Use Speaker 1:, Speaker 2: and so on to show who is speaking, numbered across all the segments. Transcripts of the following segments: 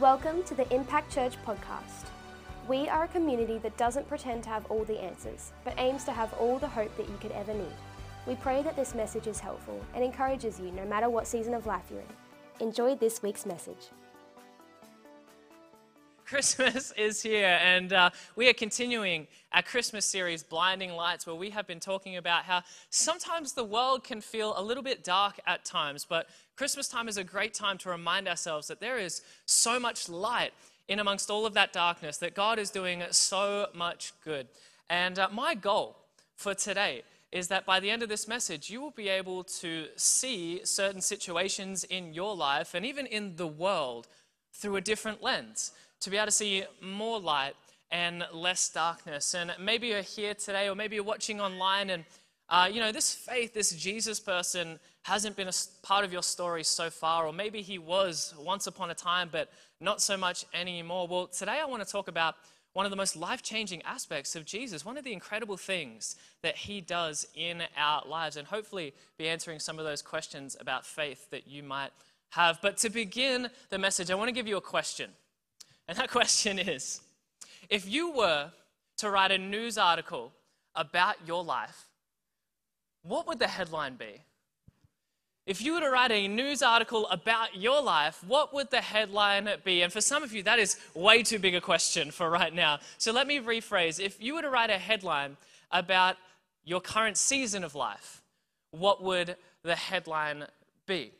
Speaker 1: Welcome to the Impact Church podcast. We are a community that doesn't pretend to have all the answers, but aims to have all the hope that you could ever need. We pray that this message is helpful and encourages you no matter what season of life you're in. Enjoy this week's message.
Speaker 2: Christmas is here, and uh, we are continuing our Christmas series, Blinding Lights, where we have been talking about how sometimes the world can feel a little bit dark at times, but Christmas time is a great time to remind ourselves that there is so much light in amongst all of that darkness, that God is doing so much good. And uh, my goal for today is that by the end of this message, you will be able to see certain situations in your life and even in the world through a different lens to be able to see more light and less darkness. And maybe you're here today, or maybe you're watching online, and uh, you know, this faith, this Jesus person hasn't been a part of your story so far, or maybe he was once upon a time, but not so much anymore. Well, today I want to talk about one of the most life changing aspects of Jesus, one of the incredible things that he does in our lives, and hopefully be answering some of those questions about faith that you might have. But to begin the message, I want to give you a question. And that question is if you were to write a news article about your life, what would the headline be? If you were to write a news article about your life, what would the headline be? And for some of you, that is way too big a question for right now. So let me rephrase. If you were to write a headline about your current season of life, what would the headline be?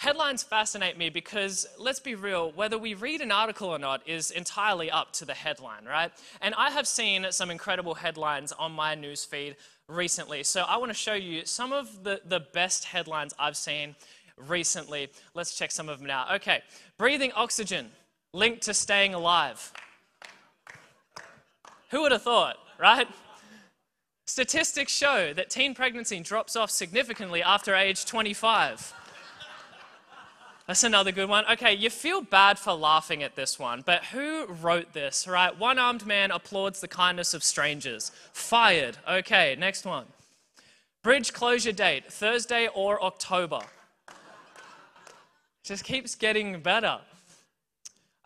Speaker 2: Headlines fascinate me because, let's be real, whether we read an article or not is entirely up to the headline, right? And I have seen some incredible headlines on my newsfeed recently. So I want to show you some of the, the best headlines I've seen recently. Let's check some of them now. Okay, breathing oxygen linked to staying alive. Who would have thought, right? Statistics show that teen pregnancy drops off significantly after age 25. That's another good one. Okay, you feel bad for laughing at this one, but who wrote this, right? One armed man applauds the kindness of strangers. Fired. Okay, next one. Bridge closure date, Thursday or October. Just keeps getting better.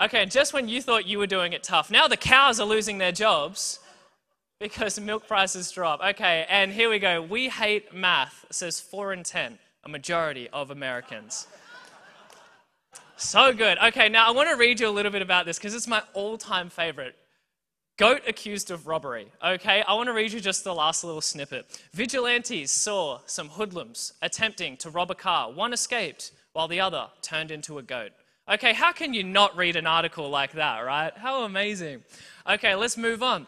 Speaker 2: Okay, just when you thought you were doing it tough, now the cows are losing their jobs because milk prices drop. Okay, and here we go. We hate math, says 4 in 10, a majority of Americans. So good. Okay, now I want to read you a little bit about this because it's my all time favorite. Goat accused of robbery. Okay, I want to read you just the last little snippet. Vigilantes saw some hoodlums attempting to rob a car. One escaped while the other turned into a goat. Okay, how can you not read an article like that, right? How amazing. Okay, let's move on.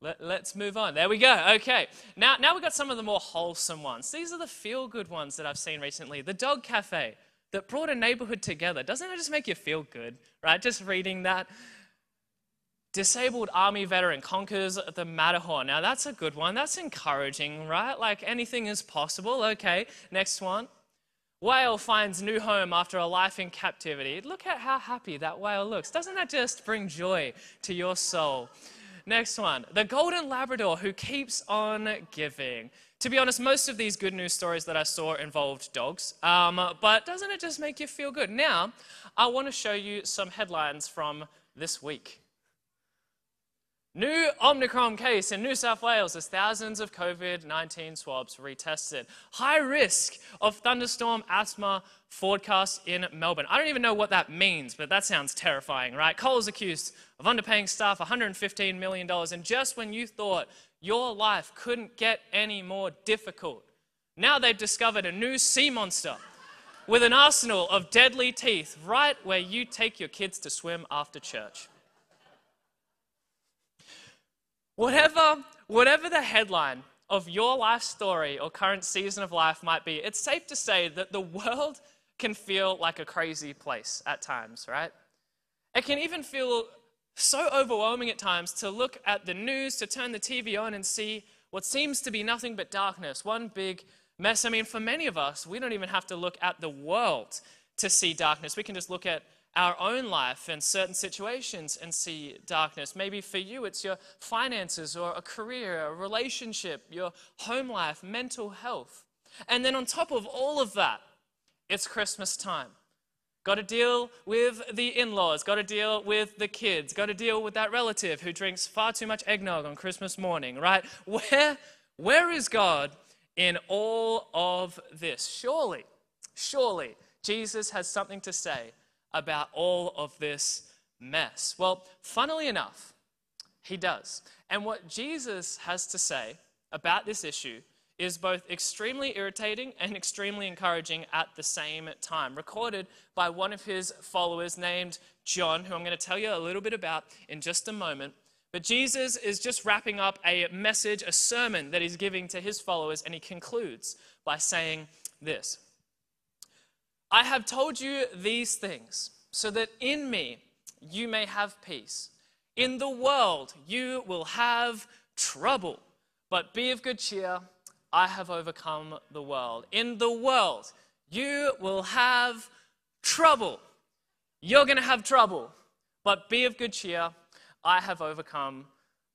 Speaker 2: Let, us move on. There we go. Okay. Now, now we've got some of the more wholesome ones. These are the feel good ones that I've seen recently. The dog cafe that brought a neighborhood together. Doesn't it just make you feel good, right? Just reading that. Disabled army veteran conquers the Matterhorn. Now, that's a good one. That's encouraging, right? Like anything is possible. Okay. Next one. Whale finds new home after a life in captivity. Look at how happy that whale looks. Doesn't that just bring joy to your soul? Next one the golden Labrador who keeps on giving. To be honest, most of these good news stories that I saw involved dogs, um, but doesn't it just make you feel good? Now, I want to show you some headlines from this week. New Omicron case in New South Wales as thousands of COVID 19 swabs retested. High risk of thunderstorm asthma forecast in Melbourne. I don't even know what that means, but that sounds terrifying, right? Coles accused of underpaying staff $115 million. And just when you thought your life couldn't get any more difficult, now they've discovered a new sea monster with an arsenal of deadly teeth right where you take your kids to swim after church. Whatever, whatever the headline of your life story or current season of life might be, it's safe to say that the world can feel like a crazy place at times, right? It can even feel so overwhelming at times to look at the news, to turn the TV on and see what seems to be nothing but darkness, one big mess. I mean, for many of us, we don't even have to look at the world to see darkness. We can just look at our own life and certain situations and see darkness. Maybe for you, it's your finances or a career, a relationship, your home life, mental health. And then on top of all of that, it's Christmas time. got to deal with the in laws, got to deal with the kids, got to deal with that relative who drinks far too much eggnog on Christmas morning, right? Where, where is God in all of this? Surely, surely, Jesus has something to say about all of this mess. Well, funnily enough, he does. And what Jesus has to say about this issue is both extremely irritating and extremely encouraging at the same time. Recorded by one of his followers named John, who I'm going to tell you a little bit about in just a moment. But Jesus is just wrapping up a message, a sermon that he's giving to his followers, and he concludes by saying this I have told you these things so that in me you may have peace. In the world you will have trouble, but be of good cheer. I have overcome the world. In the world, you will have trouble. You're going to have trouble, but be of good cheer. I have overcome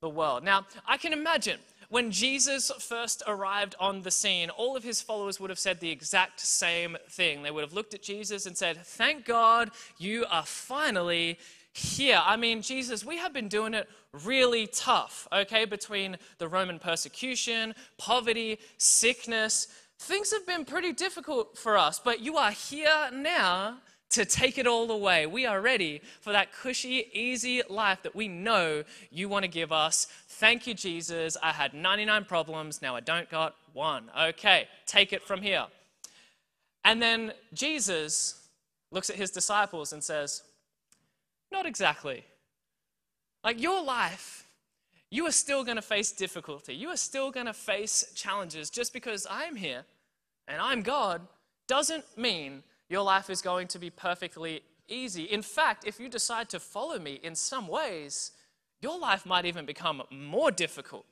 Speaker 2: the world. Now, I can imagine when Jesus first arrived on the scene, all of his followers would have said the exact same thing. They would have looked at Jesus and said, Thank God you are finally here. I mean, Jesus, we have been doing it really tough, okay, between the Roman persecution, poverty, sickness. Things have been pretty difficult for us, but you are here now to take it all away. We are ready for that cushy, easy life that we know you want to give us. Thank you, Jesus. I had 99 problems, now I don't got one. Okay, take it from here. And then Jesus looks at his disciples and says, Not exactly. Like your life, you are still going to face difficulty. You are still going to face challenges. Just because I'm here and I'm God doesn't mean your life is going to be perfectly easy. In fact, if you decide to follow me in some ways, your life might even become more difficult.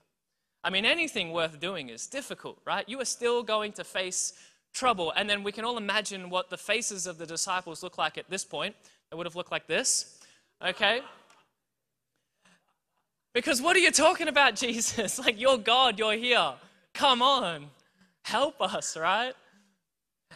Speaker 2: I mean, anything worth doing is difficult, right? You are still going to face trouble. And then we can all imagine what the faces of the disciples look like at this point. They would have looked like this, okay? Because what are you talking about, Jesus? Like, you're God, you're here. Come on, help us, right?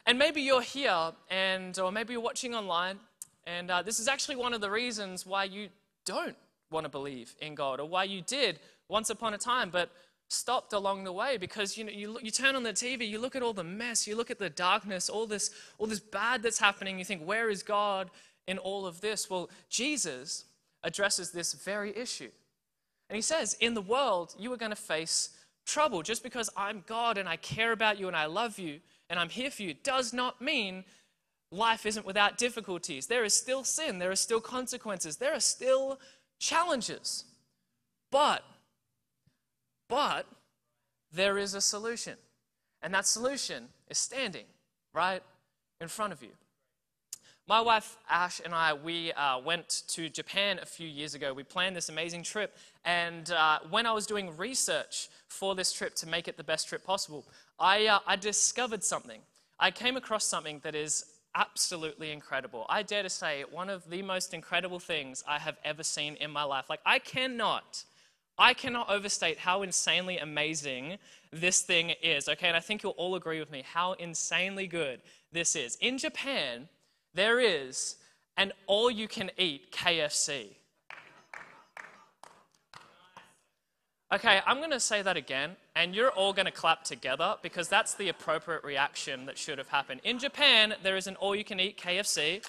Speaker 2: And maybe you're here, and or maybe you're watching online, and uh, this is actually one of the reasons why you don't want to believe in God, or why you did once upon a time, but stopped along the way because you know you, you turn on the TV, you look at all the mess, you look at the darkness, all this all this bad that's happening. You think, where is God in all of this? Well, Jesus addresses this very issue. And he says, In the world, you are going to face trouble. Just because I'm God and I care about you and I love you and I'm here for you does not mean life isn't without difficulties. There is still sin, there are still consequences, there are still challenges. But, but, there is a solution. And that solution is standing right in front of you. My wife Ash and I, we uh, went to Japan a few years ago. We planned this amazing trip. And uh, when I was doing research for this trip to make it the best trip possible, I, uh, I discovered something. I came across something that is absolutely incredible. I dare to say, one of the most incredible things I have ever seen in my life. Like, I cannot. I cannot overstate how insanely amazing this thing is, okay? And I think you'll all agree with me how insanely good this is. In Japan, there is an all you can eat KFC. Okay, I'm going to say that again, and you're all going to clap together because that's the appropriate reaction that should have happened. In Japan, there is an all you can eat KFC.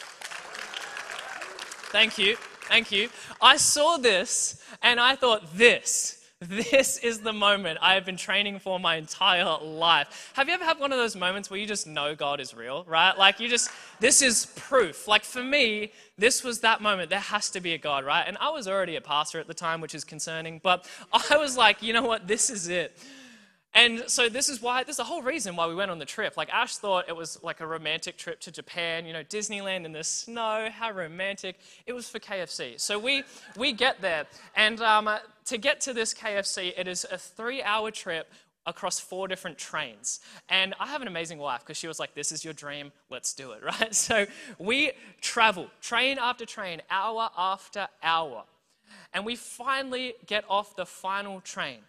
Speaker 2: Thank you, thank you. I saw this and I thought, this this is the moment I have been training for my entire life. Have you ever had one of those moments where you just know God is real, right? Like you just, this is proof. Like for me, this was that moment. There has to be a God, right? And I was already a pastor at the time, which is concerning, but I was like, you know what? This is it. And so this is why, this is the whole reason why we went on the trip. Like Ash thought it was like a romantic trip to Japan, you know, Disneyland in the snow, how romantic. It was for KFC. So we, we get there. And um, to get to this KFC, it is a three hour trip across four different trains. And I have an amazing wife because she was like, This is your dream, let's do it, right? So we travel train after train, hour after hour. And we finally get off the final train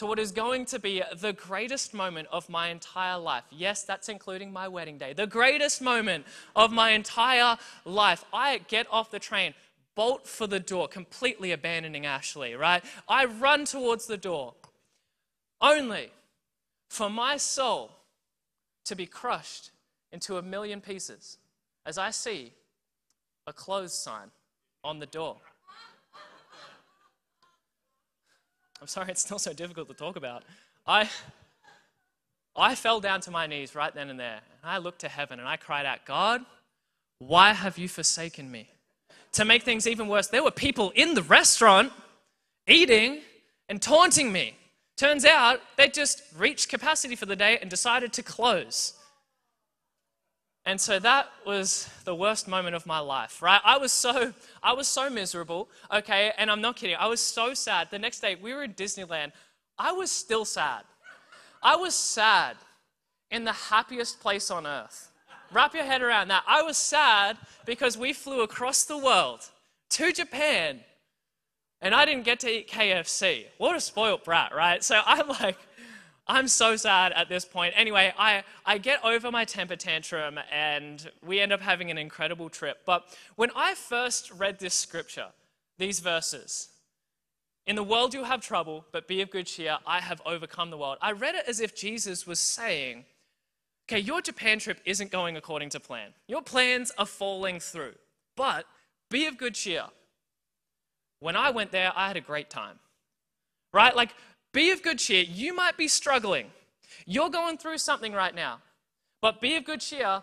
Speaker 2: to what is going to be the greatest moment of my entire life. Yes, that's including my wedding day. The greatest moment of my entire life. I get off the train, bolt for the door, completely abandoning Ashley, right? I run towards the door, only for my soul to be crushed into a million pieces as I see a closed sign on the door. I'm sorry, it's still so difficult to talk about. I, I fell down to my knees right then and there. And I looked to heaven and I cried out, God, why have you forsaken me? To make things even worse, there were people in the restaurant eating and taunting me. Turns out they just reached capacity for the day and decided to close. And so that was the worst moment of my life, right? I was so I was so miserable, okay? And I'm not kidding. I was so sad. The next day we were in Disneyland. I was still sad. I was sad in the happiest place on earth. Wrap your head around that. I was sad because we flew across the world to Japan and I didn't get to eat KFC. What a spoiled brat, right? So I'm like I'm so sad at this point. Anyway, I, I get over my temper tantrum and we end up having an incredible trip. But when I first read this scripture, these verses, in the world you'll have trouble, but be of good cheer, I have overcome the world. I read it as if Jesus was saying, okay, your Japan trip isn't going according to plan. Your plans are falling through, but be of good cheer. When I went there, I had a great time. Right? Like, be of good cheer. You might be struggling. You're going through something right now. But be of good cheer.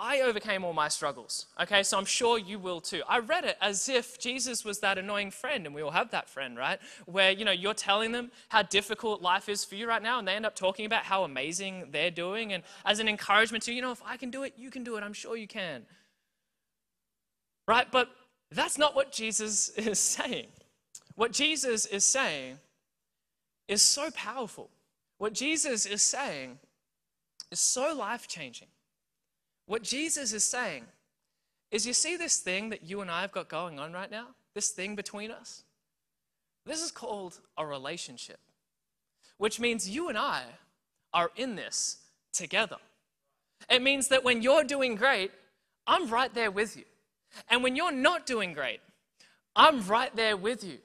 Speaker 2: I overcame all my struggles. Okay, so I'm sure you will too. I read it as if Jesus was that annoying friend, and we all have that friend, right? Where, you know, you're telling them how difficult life is for you right now, and they end up talking about how amazing they're doing, and as an encouragement to, you know, if I can do it, you can do it. I'm sure you can. Right? But that's not what Jesus is saying. What Jesus is saying is so powerful. What Jesus is saying is so life changing. What Jesus is saying is you see this thing that you and I have got going on right now? This thing between us? This is called a relationship, which means you and I are in this together. It means that when you're doing great, I'm right there with you. And when you're not doing great, I'm right there with you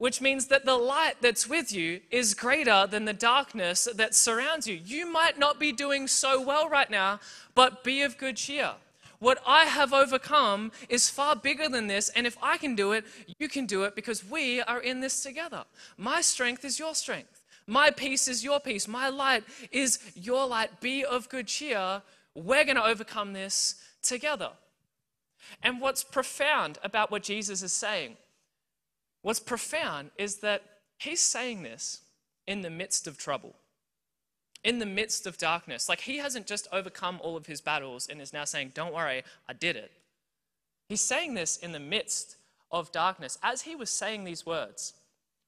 Speaker 2: which means that the light that's with you is greater than the darkness that surrounds you. You might not be doing so well right now, but be of good cheer. What I have overcome is far bigger than this, and if I can do it, you can do it because we are in this together. My strength is your strength. My peace is your peace. My light is your light. Be of good cheer. We're going to overcome this together. And what's profound about what Jesus is saying What's profound is that he's saying this in the midst of trouble, in the midst of darkness. Like he hasn't just overcome all of his battles and is now saying, Don't worry, I did it. He's saying this in the midst of darkness. As he was saying these words,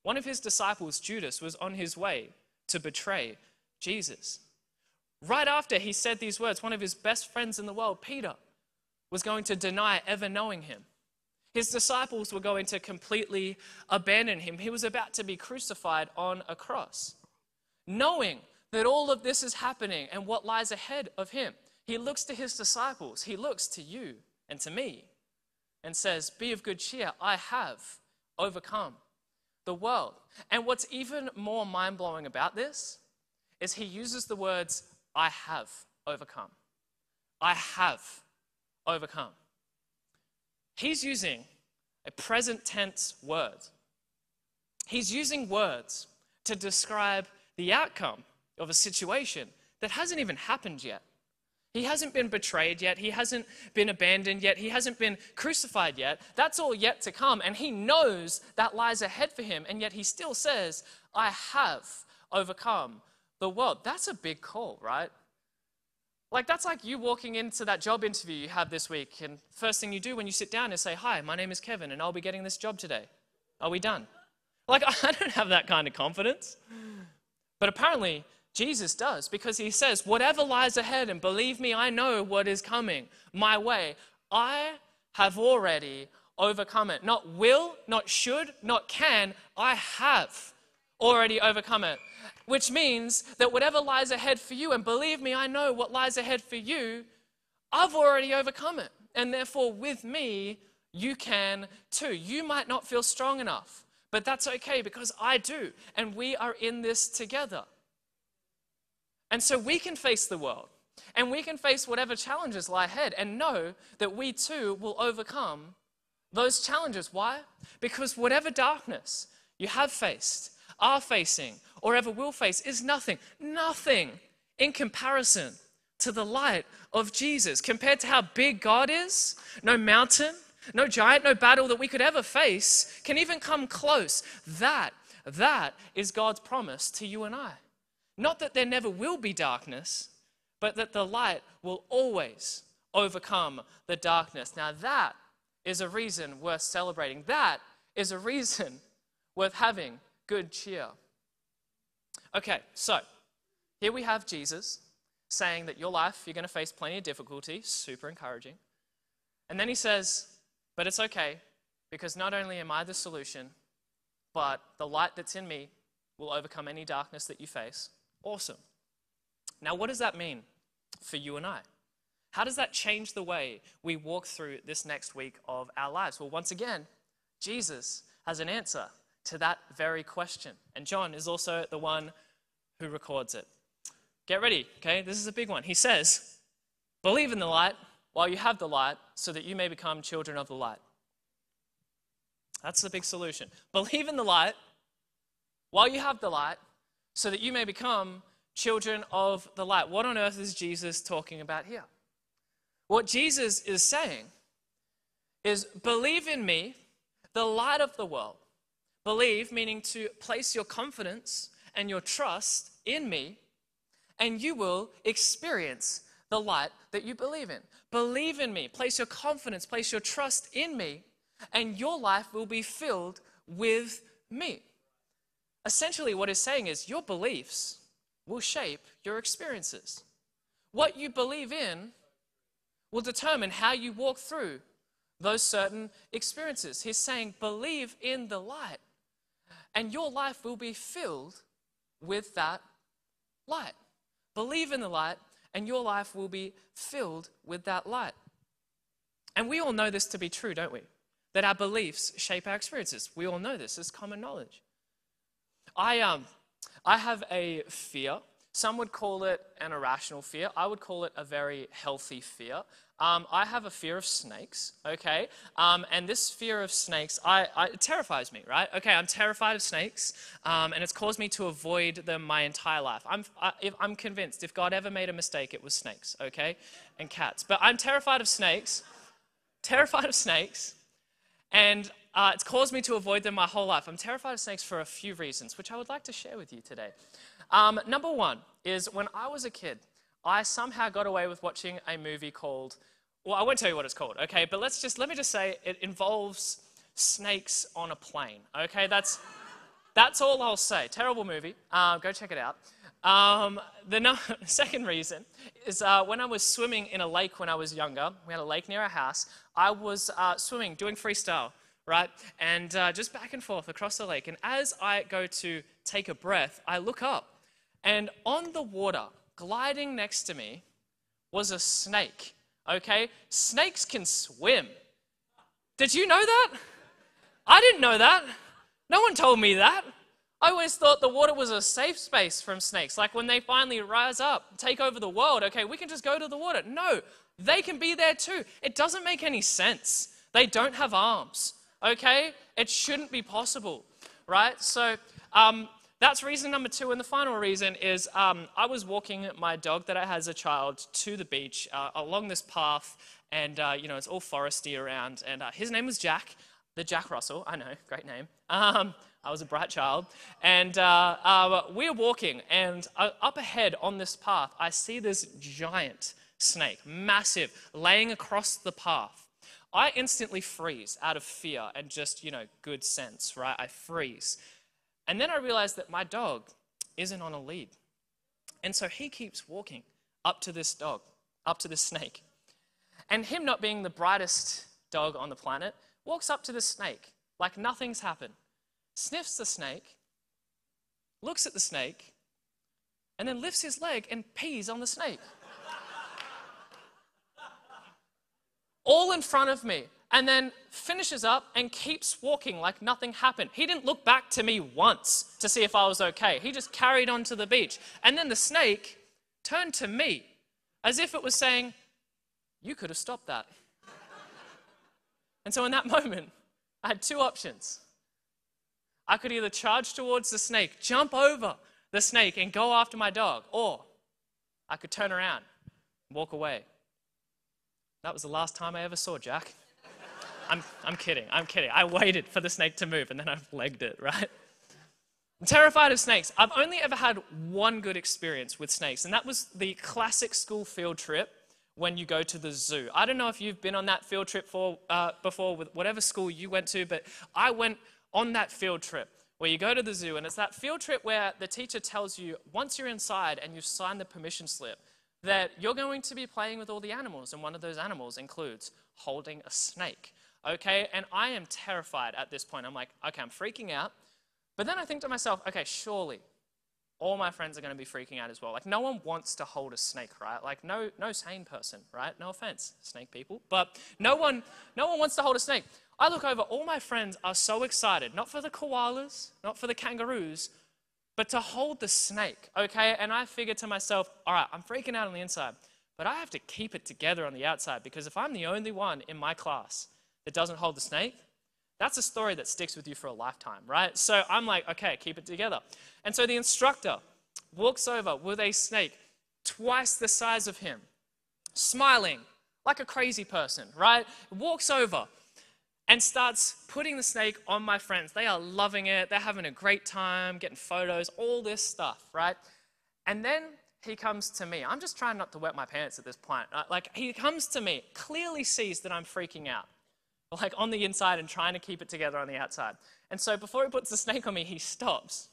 Speaker 2: one of his disciples, Judas, was on his way to betray Jesus. Right after he said these words, one of his best friends in the world, Peter, was going to deny ever knowing him. His disciples were going to completely abandon him. He was about to be crucified on a cross. Knowing that all of this is happening and what lies ahead of him, he looks to his disciples, he looks to you and to me, and says, Be of good cheer, I have overcome the world. And what's even more mind blowing about this is he uses the words, I have overcome. I have overcome. He's using a present tense word. He's using words to describe the outcome of a situation that hasn't even happened yet. He hasn't been betrayed yet. He hasn't been abandoned yet. He hasn't been crucified yet. That's all yet to come. And he knows that lies ahead for him. And yet he still says, I have overcome the world. That's a big call, right? Like, that's like you walking into that job interview you have this week, and first thing you do when you sit down is say, Hi, my name is Kevin, and I'll be getting this job today. Are we done? Like, I don't have that kind of confidence. But apparently, Jesus does, because he says, Whatever lies ahead, and believe me, I know what is coming my way, I have already overcome it. Not will, not should, not can, I have already overcome it. Which means that whatever lies ahead for you, and believe me, I know what lies ahead for you, I've already overcome it. And therefore, with me, you can too. You might not feel strong enough, but that's okay because I do. And we are in this together. And so we can face the world and we can face whatever challenges lie ahead and know that we too will overcome those challenges. Why? Because whatever darkness you have faced, are facing, or ever will face is nothing, nothing in comparison to the light of Jesus. Compared to how big God is, no mountain, no giant, no battle that we could ever face can even come close. That, that is God's promise to you and I. Not that there never will be darkness, but that the light will always overcome the darkness. Now, that is a reason worth celebrating. That is a reason worth having good cheer. Okay, so here we have Jesus saying that your life, you're going to face plenty of difficulty, super encouraging. And then he says, but it's okay because not only am I the solution, but the light that's in me will overcome any darkness that you face. Awesome. Now, what does that mean for you and I? How does that change the way we walk through this next week of our lives? Well, once again, Jesus has an answer to that very question. And John is also the one who records it. Get ready, okay? This is a big one. He says, Believe in the light while you have the light, so that you may become children of the light. That's the big solution. Believe in the light while you have the light, so that you may become children of the light. What on earth is Jesus talking about here? What Jesus is saying is believe in me, the light of the world. Believe, meaning to place your confidence and your trust in me, and you will experience the light that you believe in. Believe in me, place your confidence, place your trust in me, and your life will be filled with me. Essentially, what he's saying is your beliefs will shape your experiences. What you believe in will determine how you walk through those certain experiences. He's saying, believe in the light, and your life will be filled with that light. Believe in the light, and your life will be filled with that light. And we all know this to be true, don't we? That our beliefs shape our experiences. We all know this, it's common knowledge. I, um, I have a fear. Some would call it an irrational fear. I would call it a very healthy fear. Um, I have a fear of snakes, okay? Um, and this fear of snakes, I, I, it terrifies me, right? Okay, I'm terrified of snakes, um, and it's caused me to avoid them my entire life. I'm, I, am convinced if God ever made a mistake, it was snakes, okay? And cats. But I'm terrified of snakes, terrified of snakes, and uh, it's caused me to avoid them my whole life. I'm terrified of snakes for a few reasons, which I would like to share with you today. Um, number one is when I was a kid, I somehow got away with watching a movie called well, I won't tell you what it's called, okay? But let's just, let me just say it involves snakes on a plane, okay? That's, that's all I'll say. Terrible movie. Uh, go check it out. Um, the no- second reason is uh, when I was swimming in a lake when I was younger, we had a lake near our house, I was uh, swimming, doing freestyle, right? And uh, just back and forth across the lake. And as I go to take a breath, I look up, and on the water, gliding next to me, was a snake okay? Snakes can swim. Did you know that? I didn't know that. No one told me that. I always thought the water was a safe space from snakes. Like when they finally rise up, take over the world, okay, we can just go to the water. No, they can be there too. It doesn't make any sense. They don't have arms, okay? It shouldn't be possible, right? So, um, that's reason number two. And the final reason is um, I was walking my dog that I had as a child to the beach uh, along this path, and uh, you know, it's all foresty around. And uh, his name was Jack, the Jack Russell. I know, great name. Um, I was a bright child. And uh, uh, we're walking, and uh, up ahead on this path, I see this giant snake, massive, laying across the path. I instantly freeze out of fear and just, you know, good sense, right? I freeze. And then I realize that my dog isn't on a lead. And so he keeps walking up to this dog, up to this snake. And him not being the brightest dog on the planet, walks up to the snake like nothing's happened, sniffs the snake, looks at the snake, and then lifts his leg and pees on the snake. All in front of me, and then finishes up and keeps walking like nothing happened. He didn't look back to me once to see if I was okay. He just carried on to the beach. And then the snake turned to me as if it was saying, You could have stopped that. and so in that moment, I had two options. I could either charge towards the snake, jump over the snake, and go after my dog, or I could turn around and walk away. That was the last time I ever saw Jack. I'm, I'm kidding, I'm kidding. I waited for the snake to move and then I've legged it, right? I'm terrified of snakes. I've only ever had one good experience with snakes, and that was the classic school field trip when you go to the zoo. I don't know if you've been on that field trip for, uh, before with whatever school you went to, but I went on that field trip where you go to the zoo, and it's that field trip where the teacher tells you once you're inside and you've signed the permission slip that you're going to be playing with all the animals, and one of those animals includes holding a snake. Okay, and I am terrified at this point. I'm like, okay, I'm freaking out. But then I think to myself, okay, surely all my friends are going to be freaking out as well. Like, no one wants to hold a snake, right? Like, no, no sane person, right? No offense, snake people, but no one, no one wants to hold a snake. I look over, all my friends are so excited, not for the koalas, not for the kangaroos, but to hold the snake, okay? And I figure to myself, all right, I'm freaking out on the inside, but I have to keep it together on the outside because if I'm the only one in my class that doesn't hold the snake, that's a story that sticks with you for a lifetime, right? So I'm like, okay, keep it together. And so the instructor walks over with a snake twice the size of him, smiling like a crazy person, right? Walks over and starts putting the snake on my friends. They are loving it. They're having a great time, getting photos, all this stuff, right? And then he comes to me. I'm just trying not to wet my pants at this point. Like, he comes to me, clearly sees that I'm freaking out like on the inside and trying to keep it together on the outside. And so before he puts the snake on me, he stops.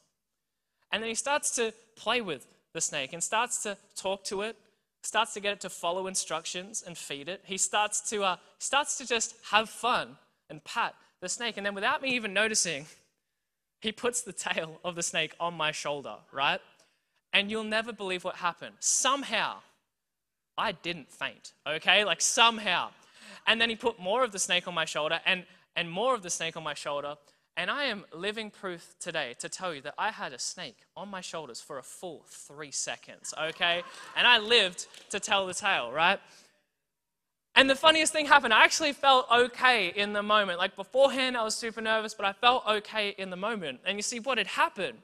Speaker 2: And then he starts to play with the snake and starts to talk to it, starts to get it to follow instructions and feed it. He starts to, uh, starts to just have fun and pat the snake. And then without me even noticing, he puts the tail of the snake on my shoulder, right? And you'll never believe what happened. Somehow, I didn't faint, okay? Like somehow. And then he put more of the snake on my shoulder and, and more of the snake on my shoulder. And I am living proof today to tell you that I had a snake on my shoulders for a full three seconds, okay? And I lived to tell the tale, right? And the funniest thing happened. I actually felt okay in the moment. Like beforehand, I was super nervous, but I felt okay in the moment. And you see, what had happened,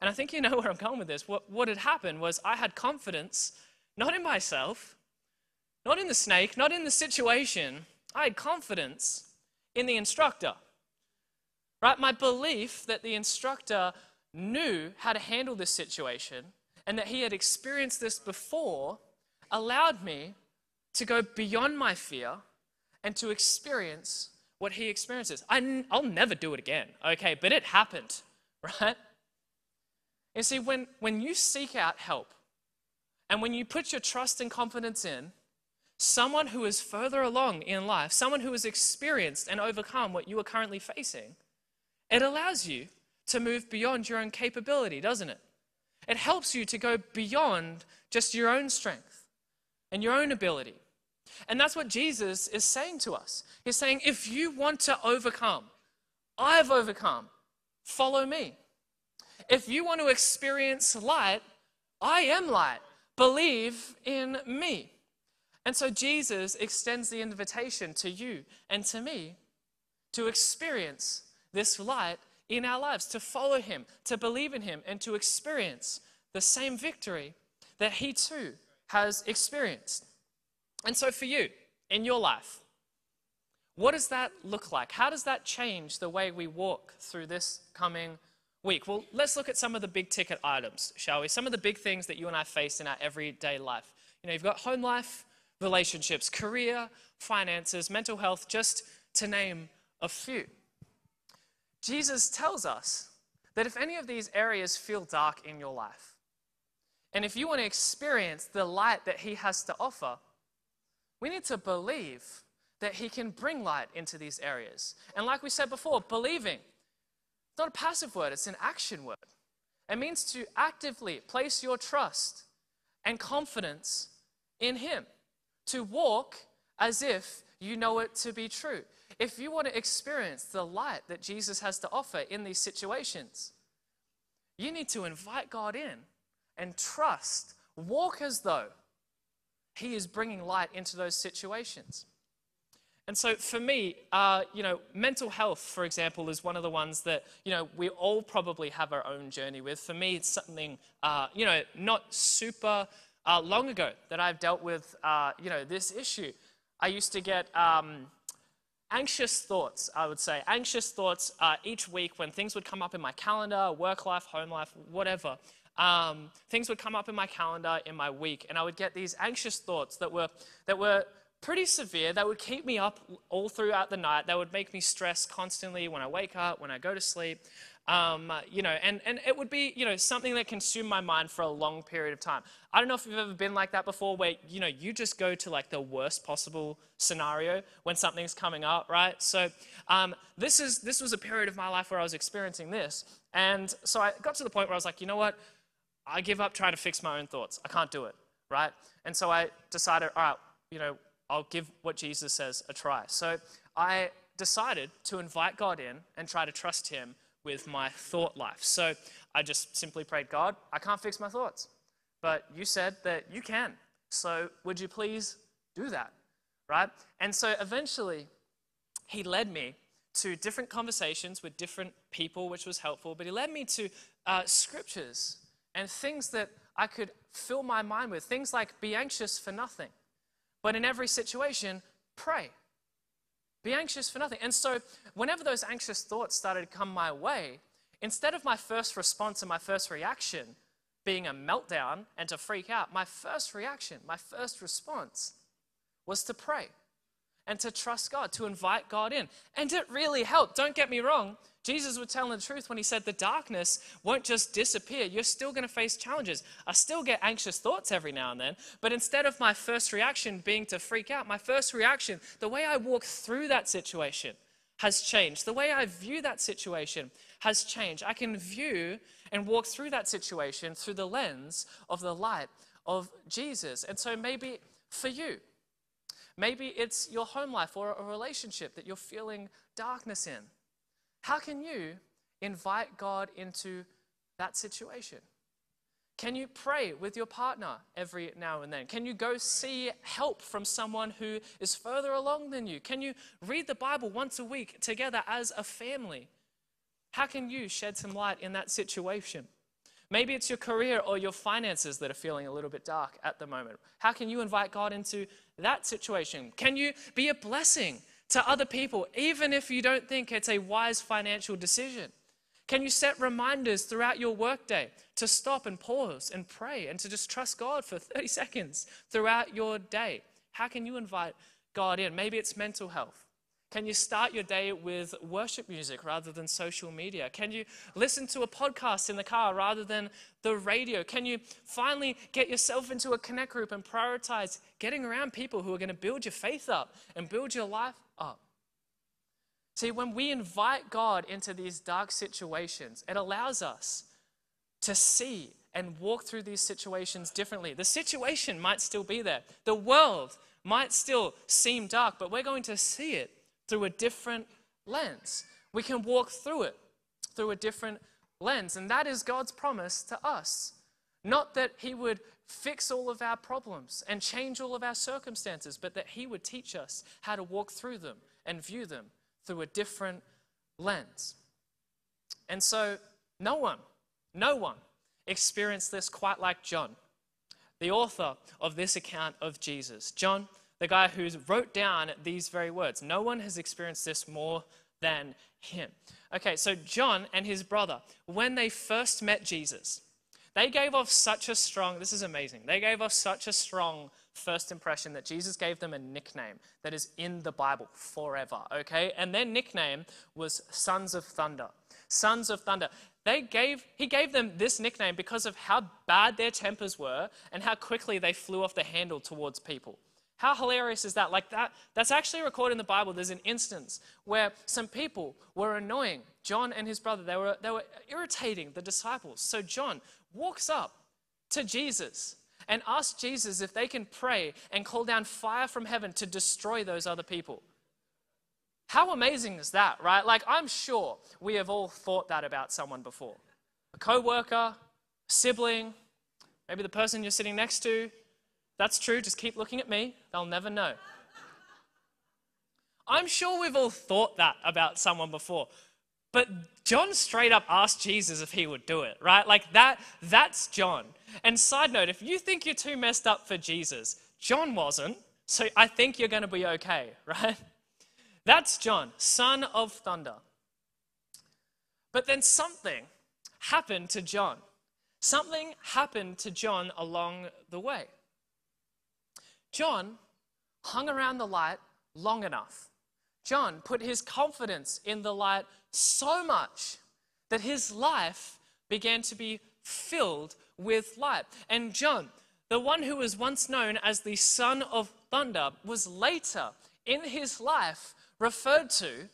Speaker 2: and I think you know where I'm going with this, what, what had happened was I had confidence, not in myself, not in the snake, not in the situation. I had confidence in the instructor. Right? My belief that the instructor knew how to handle this situation and that he had experienced this before allowed me to go beyond my fear and to experience what he experiences. I, will never do it again, okay? But it happened, right? You see, when, when you seek out help and when you put your trust and confidence in, someone who is further along in life, someone who has experienced and overcome what you are currently facing, it allows you to move beyond your own capability, doesn't it? It helps you to go beyond just your own strength and your own ability. And that's what Jesus is saying to us. He's saying, if you want to overcome, I've overcome, follow me. If you want to experience light, I am light. Believe in me. And so Jesus extends the invitation to you and to me to experience this light in our lives, to follow him, to believe in him, and to experience the same victory that he too has experienced. And so, for you, in your life, what does that look like? How does that change the way we walk through this coming week? Well, let's look at some of the big ticket items, shall we? Some of the big things that you and I face in our everyday life. You know, you've got home life, relationships, career, finances, mental health, just to name a few. Jesus tells us that if any of these areas feel dark in your life, and if you want to experience the light that He has to offer, we need to believe that He can bring light into these areas. And like we said before, believing, it's not a passive word, it's an action word. It means to actively place your trust and confidence in Him, to walk as if you know it to be true. If you want to experience the light that Jesus has to offer in these situations, you need to invite God in and trust, walk as though He is bringing light into those situations. And so for me, uh, you know, mental health, for example, is one of the ones that, you know, we all probably have our own journey with. For me, it's something, uh, you know, not super uh, long ago that I've dealt with, uh, you know, this issue. I used to get um, anxious thoughts, I would say, anxious thoughts uh, each week when things would come up in my calendar, work life, home life, whatever. Um, things would come up in my calendar in my week, and I would get these anxious thoughts that were, that were pretty severe that would keep me up all throughout the night, that would make me stress constantly when I wake up, when I go to sleep. Um, you know, and, and it would be, you know, something that consumed my mind for a long period of time. I don't know if you've ever been like that before where, you know, you just go to like the worst possible scenario when something's coming up, right? So um, this, is, this was a period of my life where I was experiencing this. And so I got to the point where I was like, you know what? I give up trying to fix my own thoughts. I can't do it, right? And so I decided, all right, you know, I'll give what Jesus says a try. So I decided to invite God in and try to trust Him with my thought life. So I just simply prayed, God, I can't fix my thoughts, but you said that you can. So would you please do that? Right? And so eventually, He led me to different conversations with different people, which was helpful, but He led me to uh, scriptures and things that I could fill my mind with. Things like, be anxious for nothing but in every situation, pray. Be anxious for nothing. And so, whenever those anxious thoughts started to come my way, instead of my first response and my first reaction being a meltdown and to freak out, my first reaction, my first response was to pray and to trust God, to invite God in. And it really helped. Don't get me wrong. Jesus was telling the truth when he said the darkness won't just disappear. You're still going to face challenges. I still get anxious thoughts every now and then, but instead of my first reaction being to freak out, my first reaction, the way I walk through that situation has changed. The way I view that situation has changed. I can view and walk through that situation through the lens of the light of Jesus. And so maybe for you, Maybe it's your home life or a relationship that you're feeling darkness in. How can you invite God into that situation? Can you pray with your partner every now and then? Can you go see help from someone who is further along than you? Can you read the Bible once a week together as a family? How can you shed some light in that situation? Maybe it's your career or your finances that are feeling a little bit dark at the moment. How can you invite God into that situation? Can you be a blessing to other people, even if you don't think it's a wise financial decision? Can you set reminders throughout your workday to stop and pause and pray and to just trust God for 30 seconds throughout your day? How can you invite God in? Maybe it's mental health. Can you start your day with worship music rather than social media? Can you listen to a podcast in the car rather than the radio? Can you finally get yourself into a connect group and prioritize getting around people who are going to build your faith up and build your life up? See, when we invite God into these dark situations, it allows us to see and walk through these situations differently. The situation might still be there, the world might still seem dark, but we're going to see it through a different lens. We can walk through it through a different lens. And that is God's promise to us. Not that He would fix all of our problems and change all of our circumstances, but that He would teach us how to walk through them and view them through a different lens. And so, no one, no one experienced this quite like John, the author of this account of Jesus. John the guy who wrote down these very words. No one has experienced this more than him. Okay, so John and his brother, when they first met Jesus, they gave off such a strong, this is amazing, they gave off such a strong first impression that Jesus gave them a nickname that is in the Bible forever, okay? And their nickname was Sons of Thunder. Sons of Thunder. They gave, he gave them this nickname because of how bad their tempers were and how quickly they flew off the handle towards people How hilarious is that? Like that that's actually recorded in the Bible. There's an instance where some people were annoying John and his brother. They were they were irritating the disciples. So John walks up to Jesus and asks Jesus if they can pray and call down fire from heaven to destroy those other people. How amazing is that, right? Like I'm sure we have all thought that about someone before. A co worker, sibling, maybe the person you're sitting next to, that's true, just keep looking at me, they'll never know. I'm sure we've all thought that about someone before. But John straight up asked Jesus if he would do it, right? Like that that's John. And side note, if you think you're too messed up for Jesus, John wasn't. So I think you're going to be okay, right? That's John, son of thunder. But then something happened to John. Something happened to John along the way. John hung around the light long enough. John put his confidence in the light so much that his life began to be filled with light. And John, the one who was once known as the son of thunder, was later in his life referred to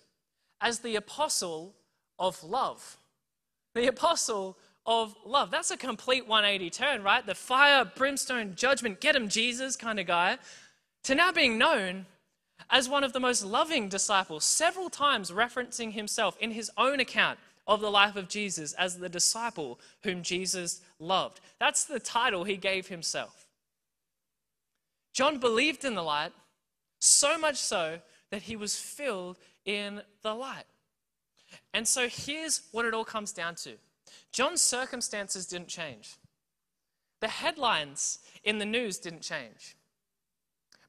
Speaker 2: as the apostle of love. The apostle of love. That's a complete 180 turn, right? The fire, brimstone, judgment, get him, Jesus kind of guy, to now being known as one of the most loving disciples, several times referencing himself in his own account of the life of Jesus as the disciple whom Jesus loved. That's the title he gave himself. John believed in the light, so much so that he was filled in the light. And so here's what it all comes down to John's circumstances didn't change. The headlines in the news didn't change.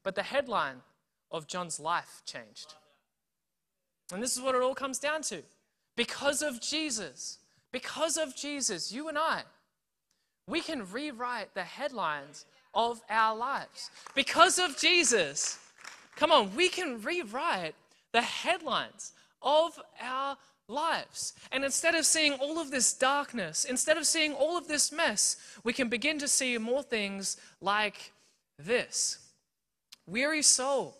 Speaker 2: But the headline of John's life changed. And this is what it all comes down to. Because of Jesus, because of Jesus, you and I, we can rewrite the headlines of our lives. Because of Jesus, come on, we can rewrite the headlines of our lives. And instead of seeing all of this darkness, instead of seeing all of this mess, we can begin to see more things like this. Weary soul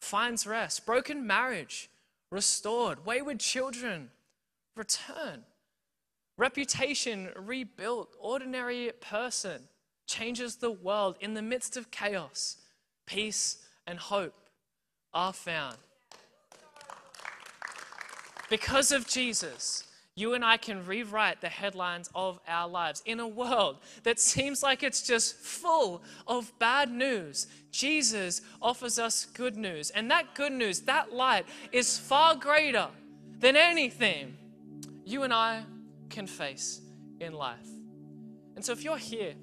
Speaker 2: finds rest, broken marriage restored, wayward children return, reputation rebuilt, ordinary person changes the world. In the midst of chaos, peace and hope are found. Because of Jesus, you and I can rewrite the headlines of our lives. In a world that seems like it's just full of bad news, Jesus offers us good news. And that good news, that light, is far greater than anything you and I can face in life. And so if you're here,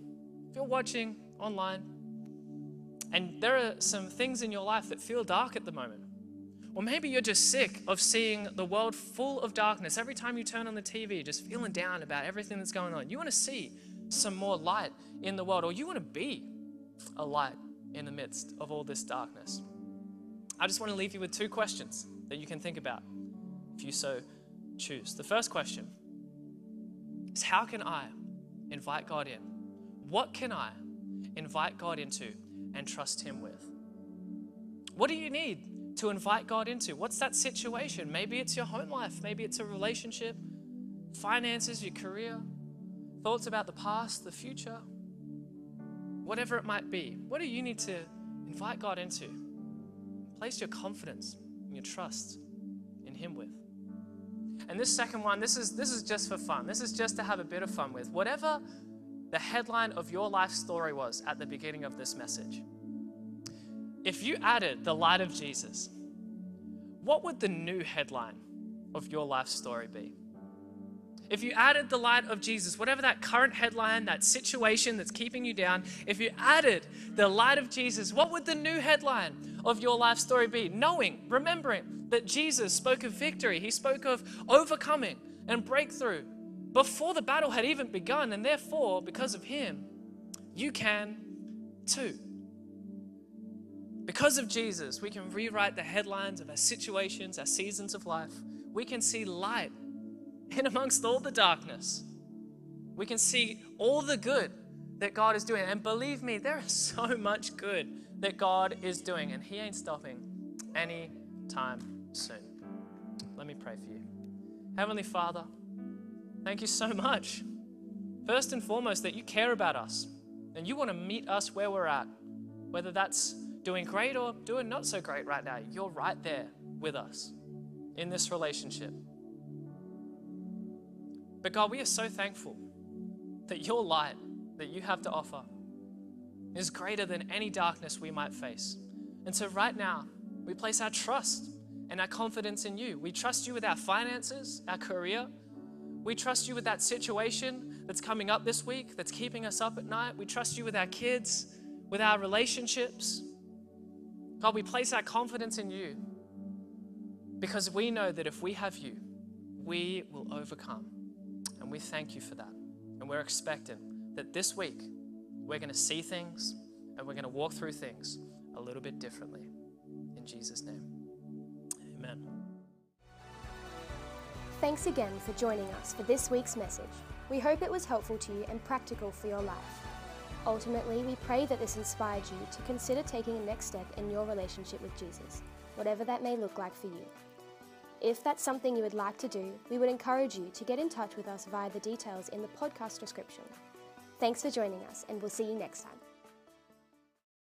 Speaker 2: if you're watching online, and there are some things in your life that feel dark at the moment, or maybe you're just sick of seeing the world full of darkness. Every time you turn on the TV, just feeling down about everything that's going on. You want to see some more light in the world, or you want to be a light in the midst of all this darkness. I just want to leave you with two questions that you can think about if you so choose. The first question is How can I invite God in? What can I invite God into and trust Him with? What do you need to invite God into? What's that situation? Maybe it's your home life, maybe it's a relationship, finances, your career, thoughts about the past, the future, whatever it might be. What do you need to invite God into? Place your confidence and your trust in Him with. And this second one, this is this is just for fun. This is just to have a bit of fun with. Whatever the headline of your life story was at the beginning of this message if you added the light of Jesus, what would the new headline of your life story be? If you added the light of Jesus, whatever that current headline, that situation that's keeping you down, if you added the light of Jesus, what would the new headline of your life story be? Knowing, remembering that Jesus spoke of victory, he spoke of overcoming and breakthrough before the battle had even begun, and therefore, because of him, you can too. Because of Jesus, we can rewrite the headlines of our situations, our seasons of life. We can see light in amongst all the darkness. We can see all the good that God is doing. And believe me, there is so much good that God is doing, and He ain't stopping any time soon. Let me pray for you. Heavenly Father, thank you so much. First and foremost, that you care about us and you want to meet us where we're at, whether that's doing great or doing not so great right now. You're right there with us in this relationship. But God, we are so thankful that your light that you have to offer is greater than any darkness we might face. And so, right now, we place our trust and our confidence in you. We trust you with our finances, our career. We trust you with that situation that's coming up this week that's keeping us up at night. We trust you with our kids, with our relationships. God, we place our confidence in you because we know that if we have you, we will overcome. And we thank you for that. And we're expecting that this week we're going to see things and we're going to walk through things a little bit differently. In Jesus' name, amen.
Speaker 1: Thanks again for joining us for this week's message. We hope it was helpful to you and practical for your life. Ultimately, we pray that this inspired you to consider taking a next step in your relationship with Jesus, whatever that may look like for you. If that's something you would like to do, we would encourage you to get in touch with us via the details in the podcast description. Thanks for joining us, and we'll see you next time.